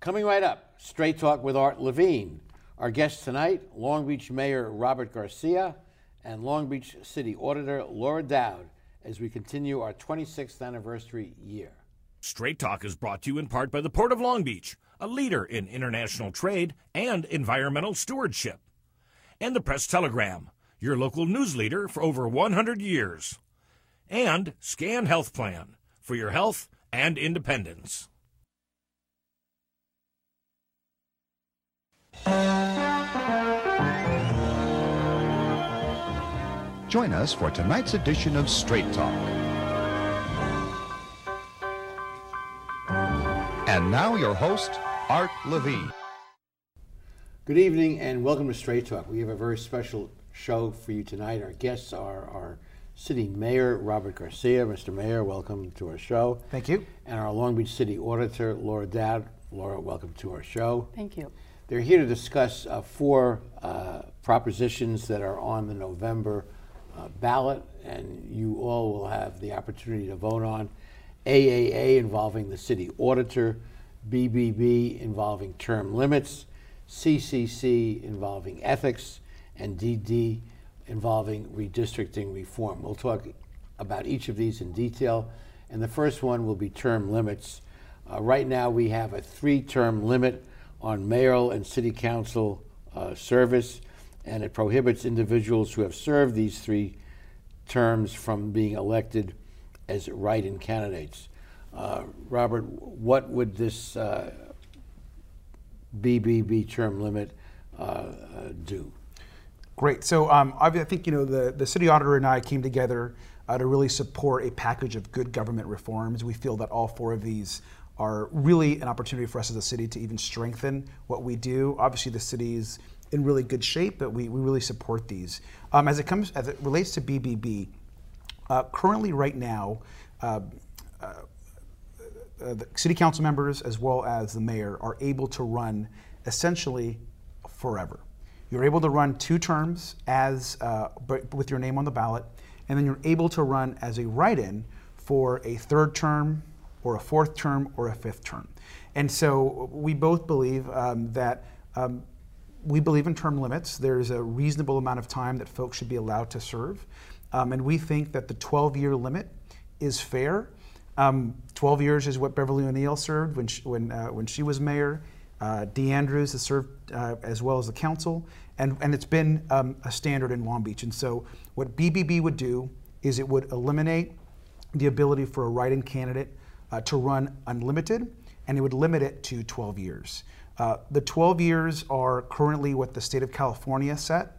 Coming right up, Straight Talk with Art Levine. Our guests tonight, Long Beach Mayor Robert Garcia and Long Beach City Auditor Laura Doud, as we continue our 26th anniversary year. Straight Talk is brought to you in part by the Port of Long Beach, a leader in international trade and environmental stewardship, and the Press Telegram, your local news leader for over 100 years, and Scan Health Plan for your health and independence. Join us for tonight's edition of Straight Talk. And now your host, Art Levine. Good evening and welcome to Straight Talk. We have a very special show for you tonight. Our guests are our City Mayor Robert Garcia. Mr. Mayor, welcome to our show. Thank you. And our Long Beach City Auditor Laura Doud. Laura, welcome to our show. Thank you. They're here to discuss uh, four uh, propositions that are on the November uh, ballot, and you all will have the opportunity to vote on. AAA involving the city auditor, BBB involving term limits, CCC involving ethics, and DD involving redistricting reform. We'll talk about each of these in detail, and the first one will be term limits. Uh, right now, we have a three term limit on mayoral and city council uh, service, and it prohibits individuals who have served these three terms from being elected as write-in candidates. Uh, Robert, what would this uh, BBB term limit uh, uh, do? Great. So um, I think you know the, the city auditor and I came together uh, to really support a package of good government reforms. We feel that all four of these are really an opportunity for us as a city to even strengthen what we do. Obviously, the city is in really good shape, but we, we really support these. Um, as it comes, as it relates to BBB, uh, currently, right now, uh, uh, uh, the city council members as well as the mayor are able to run essentially forever. You're able to run two terms as uh, with your name on the ballot, and then you're able to run as a write-in for a third term, or a fourth term, or a fifth term. And so we both believe um, that um, we believe in term limits. There's a reasonable amount of time that folks should be allowed to serve. Um, and we think that the 12 year limit is fair. Um, 12 years is what Beverly O'Neill served when she, when, uh, when she was mayor. Uh, Dee Andrews has served uh, as well as the council, and, and it's been um, a standard in Long Beach. And so, what BBB would do is it would eliminate the ability for a write in candidate uh, to run unlimited, and it would limit it to 12 years. Uh, the 12 years are currently what the state of California set.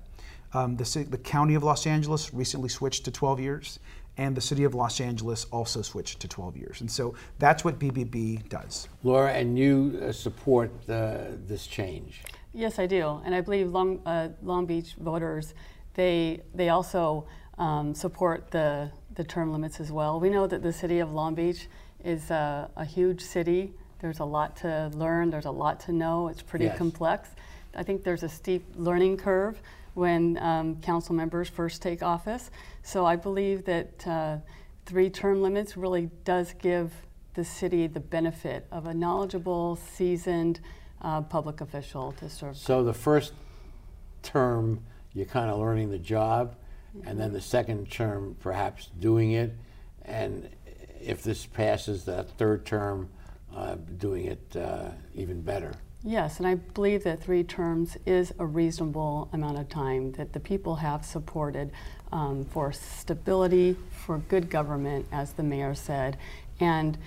Um, the, the county of Los Angeles recently switched to 12 years, and the city of Los Angeles also switched to 12 years. And so that's what BBB does. Laura, and you uh, support uh, this change? Yes, I do. And I believe Long, uh, Long Beach voters, they, they also um, support the, the term limits as well. We know that the city of Long Beach is a, a huge city. There's a lot to learn, there's a lot to know. It's pretty yes. complex. I think there's a steep learning curve when um, council members first take office. So I believe that uh, three term limits really does give the city the benefit of a knowledgeable, seasoned uh, public official to serve. So the first term, you're kind of learning the job, mm-hmm. and then the second term, perhaps doing it, and if this passes, that third term, uh, doing it uh, even better. Yes, and I believe that three terms is a reasonable amount of time that the people have supported um, for stability, for good government, as the mayor said, and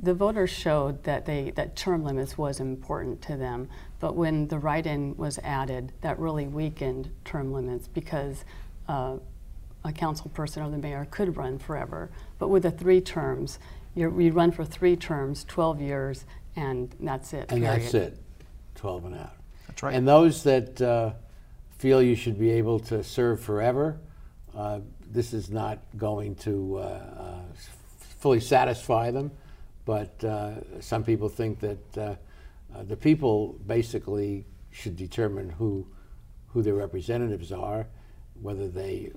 the voters showed that they that term limits was important to them. But when the write-in was added, that really weakened term limits because uh, a council person or the mayor could run forever. But with the three terms, you run for three terms, 12 years, and that's it. And period. that's it. 12 and out. That's right. And those that uh, feel you should be able to serve forever, uh, this is not going to uh, uh fully satisfy them. But uh, some people think that uh, the people basically should determine who who their representatives are, whether they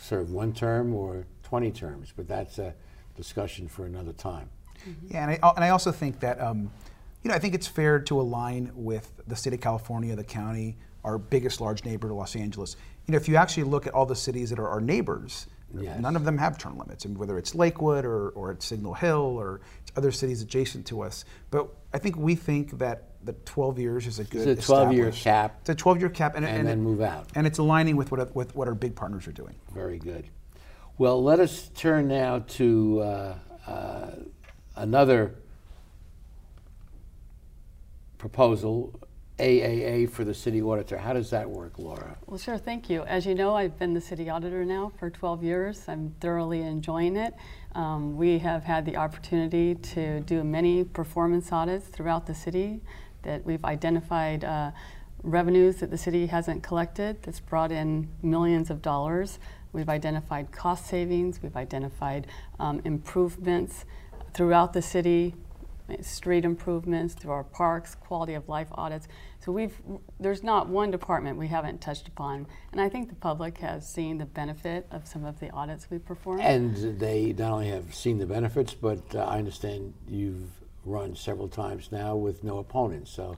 serve one term or 20 terms. But that's a discussion for another time. Mm -hmm. Yeah, and I, and I also think that. Um, you know, I think it's fair to align with the state of California, the county, our biggest large neighbor, to Los Angeles. You know, if you actually look at all the cities that are our neighbors, Yes. none of them have term limits, and whether it's Lakewood or, or it's Signal Hill or it's other cities adjacent to us. But I think we think that the 12 years is a good. It's a 12-year cap. It's a 12-year cap, and, And then move out. And it's aligning with what with what our big partners are doing. Very good. Well, let us turn now to uh, uh, another proposal, AAA for the city auditor. How does that work, Laura? Well, sure, thank you. As you know, I've been the city auditor now for 12 years. I'm thoroughly enjoying it. Um, we have had the opportunity to do many performance audits throughout the city that we've identified uh, revenues that the city hasn't collected that's brought in millions of dollars. We've identified cost savings, we've identified um, improvements throughout the city, street improvements, through our parks, quality of life audits. So we've, there's not one department we haven't touched upon. And I think the public has seen the benefit of some of the audits we performed. And they not only have seen the benefits, but uh, I understand you've run several times now with no opponents. So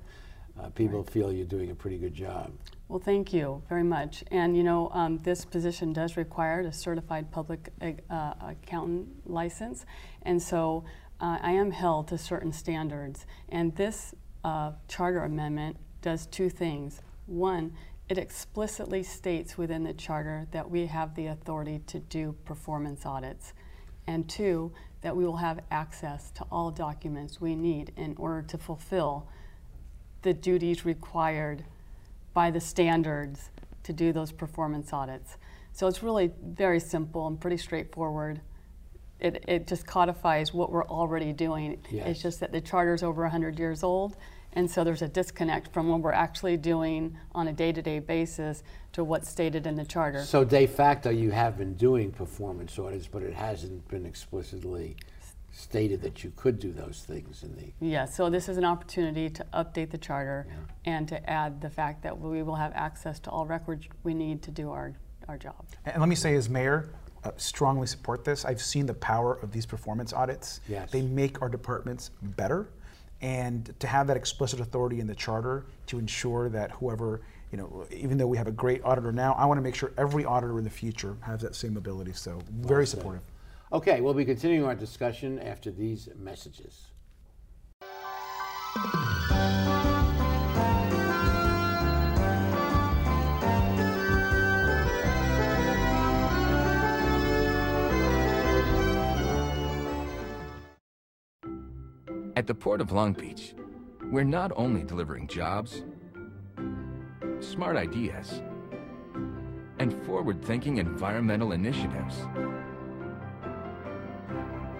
uh, people feel you're doing a pretty good job. Well, thank you very much. And you know, um, this position does require a certified public uh, accountant license, and so uh, I am held to certain standards. And this uh, charter amendment does two things. One, it explicitly states within the charter that we have the authority to do performance audits. And two, that we will have access to all documents we need in order to fulfill the duties required by the standards to do those performance audits. So it's really very simple and pretty straightforward. It, it just codifies what we're already doing. Yes. It's just that the charter's over 100 years old, and so there's a disconnect from what we're actually doing on a day-to-day basis to what's stated in the charter. So de facto, you have been doing performance audits, but it hasn't been explicitly stated that you could do those things in the. Yeah, so this is an opportunity to update the charter and to add the fact that we will have access to all records we need to do our, our job. And let me say, as mayor, uh, strongly support this. I've seen the power of these performance audits. Yes. They make our departments better. And to have that explicit authority in the charter to ensure that whoever, you know, even though we have a great auditor now, I want to make sure every auditor in the future has that same ability. So, very supportive. Okay, we'll be continuing our discussion after these messages. At the Port of Long Beach, we're not only delivering jobs, smart ideas, and forward thinking environmental initiatives,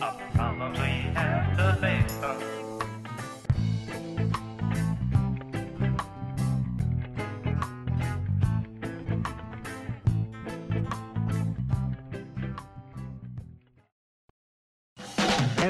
A problem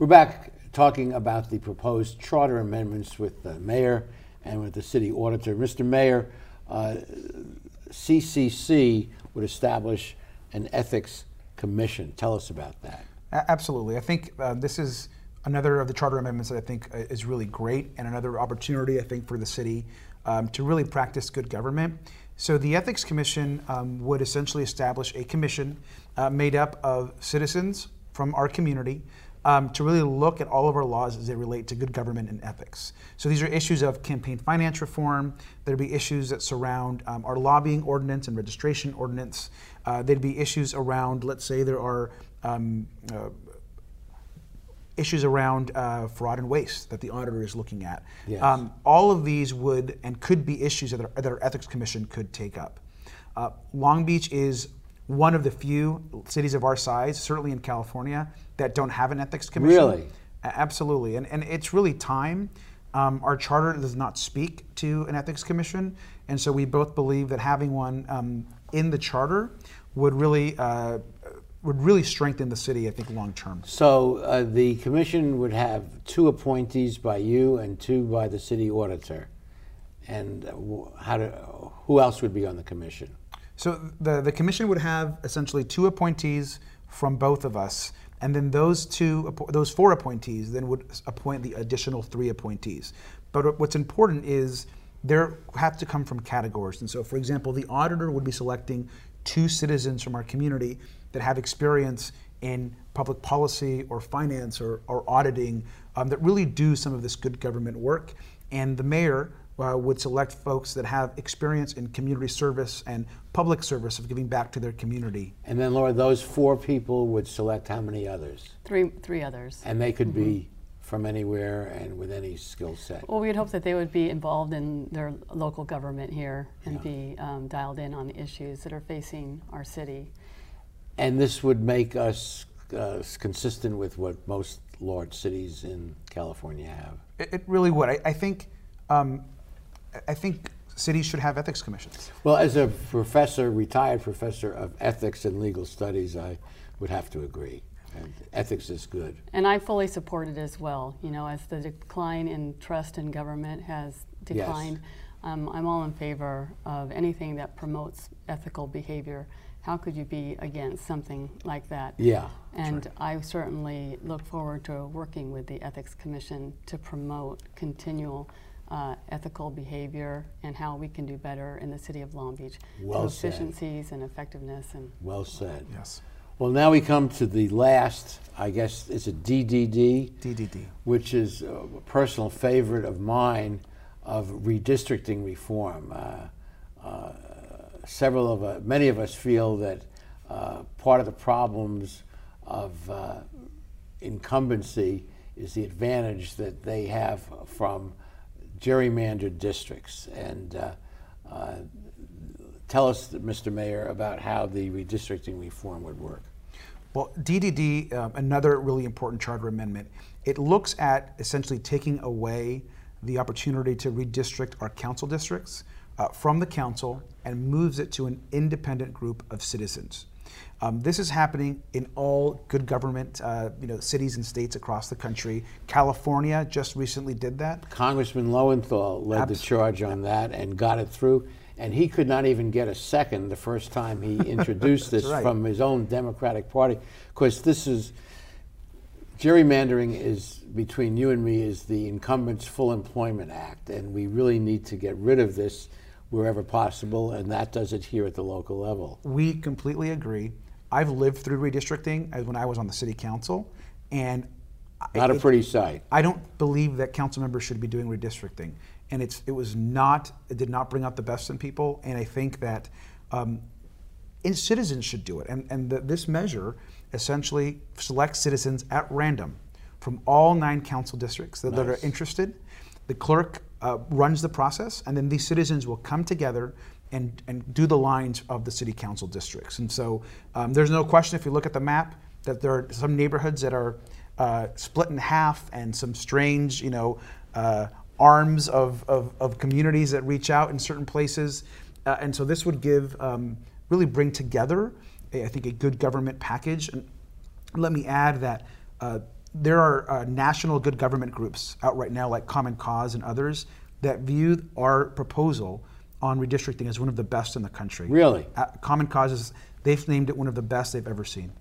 We're back talking about the proposed charter amendments with the mayor and with the city auditor. Mr. Mayor, uh, CCC would establish an ethics commission. Tell us about that. Absolutely. I think uh, this is another of the charter amendments that I think uh, is really great and another opportunity, I think, for the city um, to really practice good government. So the Ethics Commission um, would essentially establish a commission uh, made up of citizens from our community um, to really look at all of our laws as they relate to good government and ethics. So these are issues of campaign finance reform. There'd be issues that surround um, our lobbying ordinance and registration ordinance. Uh, there'd be issues around, let's say, there are um, uh, issues around uh, fraud and waste that the auditor is looking at. Yes. Um, all of these would and could be issues that our, that our ethics commission could take up. Uh, Long Beach is one of the few cities of our size, certainly in California, that don't have an ethics commission. Really? Absolutely, and and it's really time. Um, our charter does not speak to an ethics commission, and so we both believe that having one um, in the charter would really uh, would really strengthen the city. I think long term. So uh, the commission would have two appointees by you and two by the city auditor. And uh, how do, who else would be on the commission? So the, the commission would have essentially two appointees from both of us, and then those two, those four appointees then would appoint the additional three appointees. But what's important is there have to come from categories. And so, for example, the auditor would be selecting two citizens from our community that have experience in public policy or finance or, or auditing um, that really do some of this good government work. And the mayor uh, would select folks that have experience in community service and public service of giving back to their community. And then, Laura, those four people would select how many others? Three, three others. And they could be from anywhere and with any skill set. Well, we'd hope that they would be involved in their local government here and be um, dialed in on the issues that are facing our city. And this would make us uh, consistent with what most large cities in California have. It, it really would. I, I think, um, I think cities should have ethics commissions. Well, as a professor, retired professor of ethics and legal studies, I would have to agree. And ethics is good. And I fully support it as well. You know, as the decline in trust in government has declined, um, I'm all in favor of anything that promotes ethical behavior. How could you be against something like that? Yeah. And I certainly look forward to working with the Ethics Commission to promote continual uh, ethical behavior and how we can do better in the city of Long Beach. Well said. efficiencies and effectiveness and Well said. Yes. Well, now we come to the last, I guess, it's a DDD, DDD. which is a personal favorite of mine of redistricting reform. Uh, uh, several of us, many of us feel that uh, part of the problems of uh, incumbency is the advantage that they have from gerrymandered districts. And uh, uh, tell us, Mr. Mayor, about how the redistricting reform would work. Well, DDD, um, another really important charter amendment, it looks at essentially taking away the opportunity to redistrict our council districts uh, from the council and moves it to an independent group of citizens. Um, this is happening in all good government, uh, you know, cities and states across the country. California just recently did that. Congressman Lowenthal led the charge on that and got it through. And he could not even get a second the first time he introduced this right. from his own Democratic Party. Because this is gerrymandering is between you and me is the Incumbents Full Employment Act, and we really need to get rid of this wherever possible, and that does it here at the local level. We completely agree. I've lived through redistricting as when I was on the city council, and I- Not a it- pretty sight. I don't believe that council members should be doing redistricting, and it's it was not it did not bring out the best in people, and I think that um, citizens should do it, and and the, this measure essentially selects citizens at random from all nine council districts that, that are interested. The clerk uh, runs the process, and then these citizens will come together and, and do the lines of the city council districts. And so um, there's no question if you look at the map that there are some neighborhoods that are uh, split in half and some strange, you know, uh, arms of, of, of communities that reach out in certain places. Uh, and so this would give, um, really bring together, a, I think, a good government package. And let me add that uh, there are uh, national good government groups out right now, like Common Cause and others, that view our proposal on redistricting as one of the best in the country. Really? Uh, Common Cause is, they've named it one of the best they've ever seen.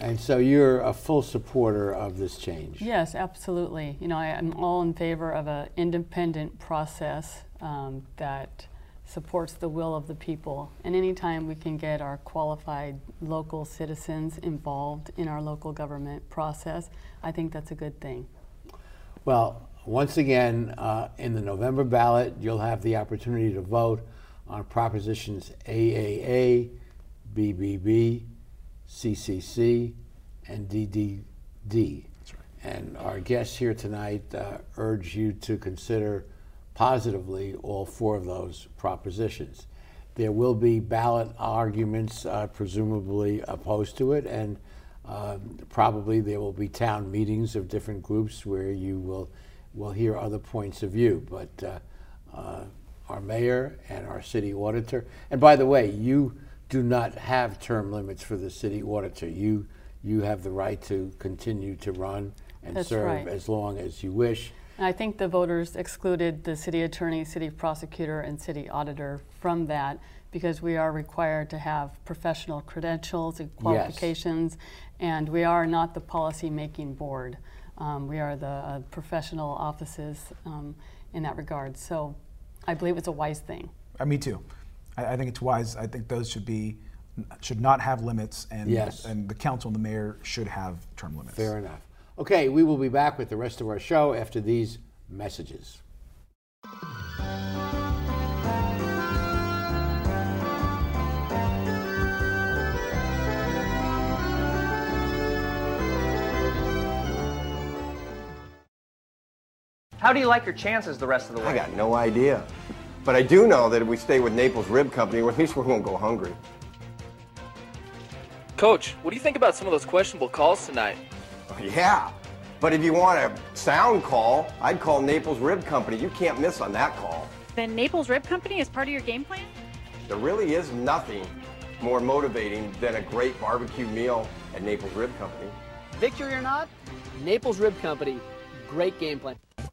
And so you're a full supporter of this change. Yes, absolutely. You know, I, I'm all in favor of an independent process um, that supports the will of the people. And anytime we can get our qualified local citizens involved in our local government process, I think that's a good thing. Well, once again, uh, in the November ballot, you'll have the opportunity to vote on propositions AAA, BBB, CCC, and DDD. And our guests here tonight uh, urge you to consider positively all four of those propositions. There will be ballot arguments, uh, presumably opposed to it, and um, probably there will be town meetings of different groups where you will will hear other points of view. But uh, uh, our mayor and our city auditor, and by the way, you do not have term limits for the city auditor. You you have the right to continue to run and That's serve right. as long as you wish. And I think the voters excluded the city attorney, city prosecutor, and city auditor from that because we are required to have professional credentials and qualifications, and we are not the policy-making board. Um, we are the uh, professional offices um, in that regard. So I believe it's a wise thing. Uh, me too. I, I think it's wise. I think those should be should not have limits, and Yes. and the council and the mayor should have term limits. Fair enough. Okay, we will be back with the rest of our show after these messages. How do you like your chances the rest of the way? I got no idea. But I do know that if we stay with Naples Rib Company, at least we won't go hungry. Coach, what do you think about some of those questionable calls tonight? Yeah. But if you want a sound call, I'd call Naples Rib Company. You can't miss on that call. Then Naples Rib Company is part of your game plan? There really is nothing more motivating than a great barbecue meal at Naples Rib Company. Victory or not, Naples Rib Company, great game plan.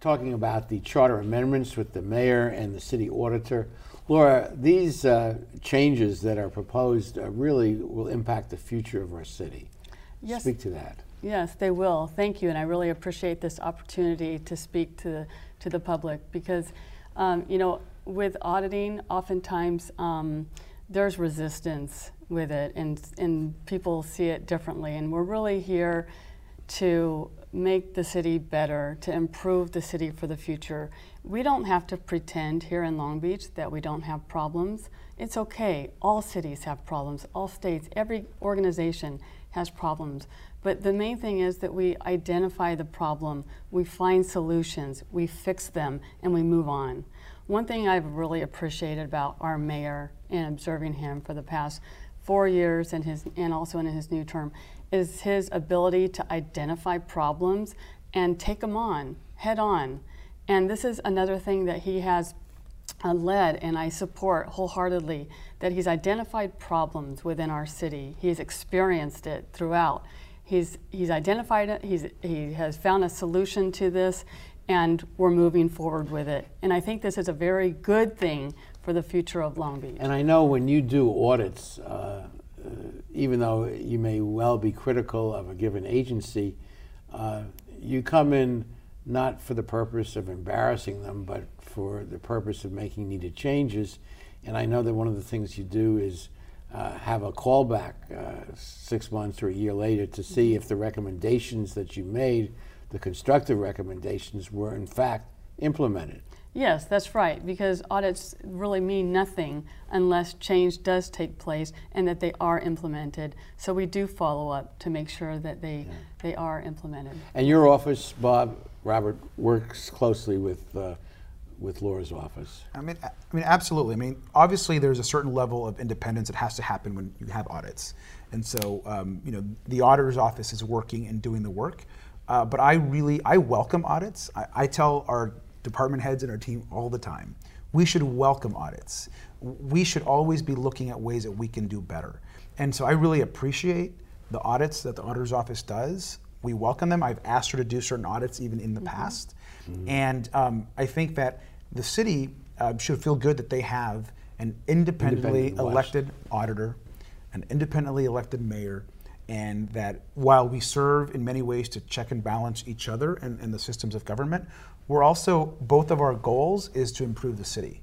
talking about the charter amendments with the mayor and the city auditor. Laura, these uh, changes that are proposed uh, really will impact the future of our city. Yes. Speak to that. Yes, they will. Thank you, and I really appreciate this opportunity to speak to the, to the public because, um, you know, with auditing, oftentimes um, there's resistance with it, and and people see it differently. And we're really here to make the city better, to improve the city for the future. We don't have to pretend here in Long Beach that we don't have problems. It's okay. All cities have problems, all states, every organization has problems. But the main thing is that we identify the problem, we find solutions, we fix them, and we move on. One thing I've really appreciated about our mayor and observing him for the past four years and his and also in his new term is his ability to identify problems and take them on head on. And this is another thing that he has uh, led and I support wholeheartedly that he's identified problems within our city. He's experienced it throughout. He's, he's identified it, he's, he has found a solution to this, and we're moving forward with it. And I think this is a very good thing for the future of Long Beach. And I know when you do audits, uh, uh, even though you may well be critical of a given agency, uh, you come in not for the purpose of embarrassing them, but for the purpose of making needed changes. And I know that one of the things you do is uh, have a callback uh, six months or a year later to see if the recommendations that you made, the constructive recommendations, were in fact implemented. Yes, that's right, because audits really mean nothing unless change does take place and that they are implemented. So we do follow up to make sure that they, yeah. they are implemented. And your office, Bob, Robert, works closely with uh, with Laura's office? I mean, I mean, absolutely. I mean, obviously, there's a certain level of independence that has to happen when you have audits, and so um, you know, the auditor's office is working and doing the work. Uh, but I really, I welcome audits. I, I tell our department heads and our team all the time, we should welcome audits. We should always be looking at ways that we can do better. And so I really appreciate the audits that the auditor's office does. We welcome them. I've asked her to do certain audits even in the mm-hmm. past. Mm-hmm. And um, I think that the city uh, should feel good that they have an independently Independent elected auditor, an independently elected mayor, and that while we serve in many ways to check and balance each other and, and the systems of government, we're also, both of our goals is to improve the city.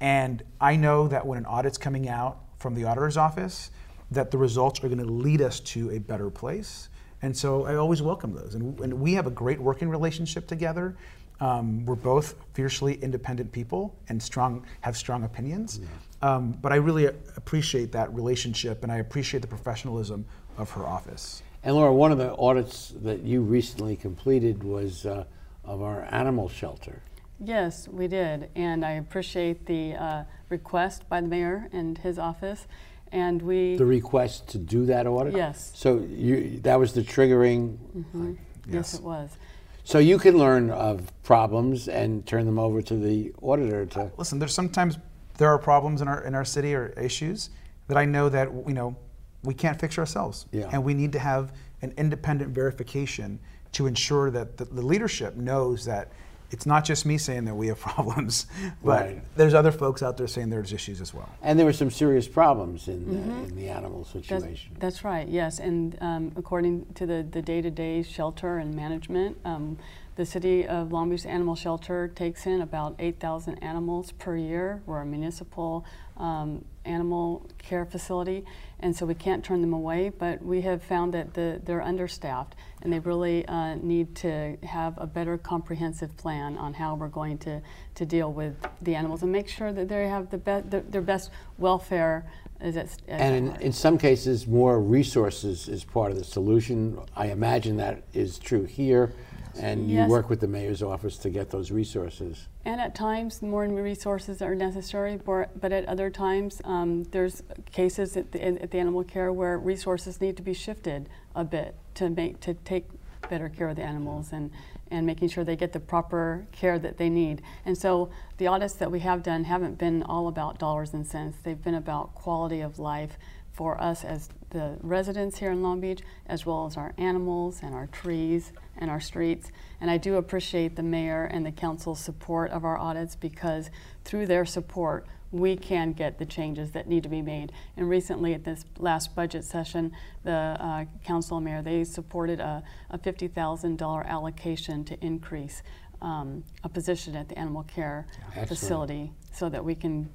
And I know that when an audit's coming out from the auditor's office, that the results are going to lead us to a better place. And so I always welcome those. And, and we have a great working relationship together. Um, we're both fiercely independent people and strong, have strong opinions. Yeah. Um, but I really appreciate that relationship and I appreciate the professionalism of her office. And Laura, one of the audits that you recently completed was uh, of our animal shelter. Yes, we did. And I appreciate the uh, request by the mayor and his office. And we. The request to do that audit? Yes. So you, that was the triggering? Mm-hmm. Yes. yes, it was. So you can learn of problems and turn them over to the auditor to. Listen, there's sometimes there are problems in our in our city or issues that I know that you know we can't fix ourselves, yeah. and we need to have an independent verification to ensure that the, the leadership knows that it's not just me saying that we have problems, but right. there's other folks out there saying there's issues as well. And there were some serious problems in, mm-hmm. the, in the animal situation. That's, that's right, yes. And um, according to the, the day-to-day shelter and management, um, the city of Long Beach Animal Shelter takes in about 8,000 animals per year. We're a municipal um, animal care facility, and so we can't turn them away. But we have found that the, they're understaffed, and they really uh, need to have a better comprehensive plan on how we're going to, to deal with the animals and make sure that they have the be- the, their best welfare. As as and in, in some cases, more resources is part of the solution. I imagine that is true here and you work with the mayor's office to get those resources. And at times, more resources are necessary, but at other times, um, there's cases at the, at the, animal care where resources need to be shifted a bit to make to take better care of the animals and and making sure they get the proper care that they need. And so the audits that we have done haven't been all about dollars and cents. They've been about quality of life for us as the residents here in Long Beach, as well as our animals and our trees and our streets. And I do appreciate the mayor and the council's support of our audits because through their support, we can get the changes that need to be made. And recently, at this last budget session, the uh, council and mayor they supported a, a $50,000 allocation to increase um, a position at the animal care facility so that we can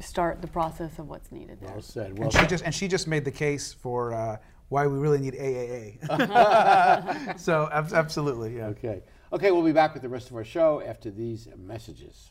start the process of what's needed there. Well said. Well and she just and she just made the case for uh, why we really need AAA. so ab- absolutely, yeah. Okay. Okay, we'll be back with the rest of our show after these messages.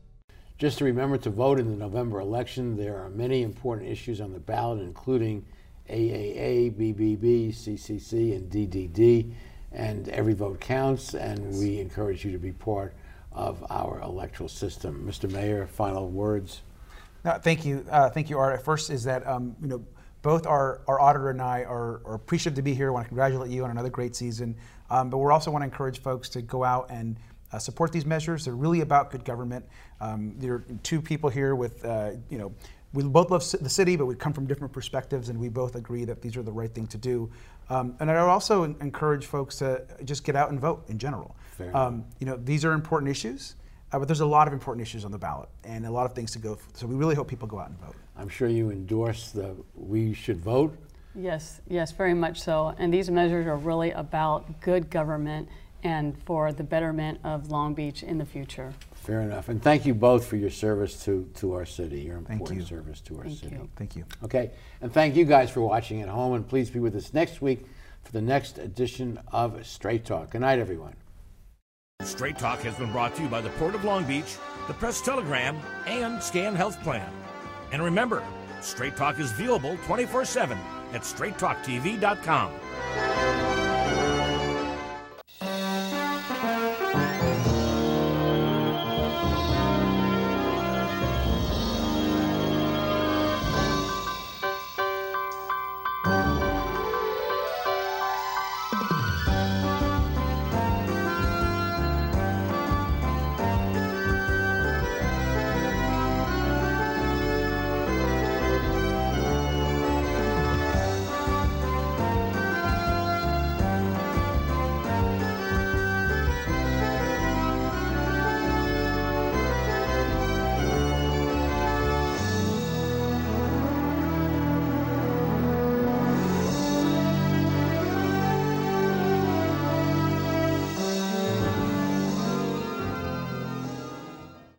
Just to remember to vote in the November election, there are many important issues on the ballot, including AAA, BBB, CCC, and DDD. And every vote counts, and we encourage you to be part of our electoral system. Mr. Mayor, final words. No, thank you, uh, thank you, Art. First is that um, you know both our, our auditor and I are, are appreciative to be here. I want to congratulate you on another great season, um, but we also want to encourage folks to go out and uh, support these measures. They're really about good government. Um, there are two people here with uh, you know. We both love the city, but we come from different perspectives, and we both agree that these are the right thing to do. Um, and I would also encourage folks to just get out and vote in general. Um, you know, these are important issues. Uh, but there's a lot of important issues on the ballot and a lot of things to go. So we really hope people go out and vote. I'm sure you endorse the we should vote. Yes, yes, very much so. And these measures are really about good government and for the betterment of Long Beach in the future. Fair enough. And thank you both for your service to, to our city, your Thank important you. service to our Thank city. you. Thank you. Okay. And thank you guys for watching at home. And please be with us next week for the next edition of Straight Talk. Good night, everyone. Straight Talk has been brought to you by the Port of Long Beach, the Press Telegram, and Scan Health Plan. And remember, Straight Talk is viewable 24 7 at straighttalktv.com.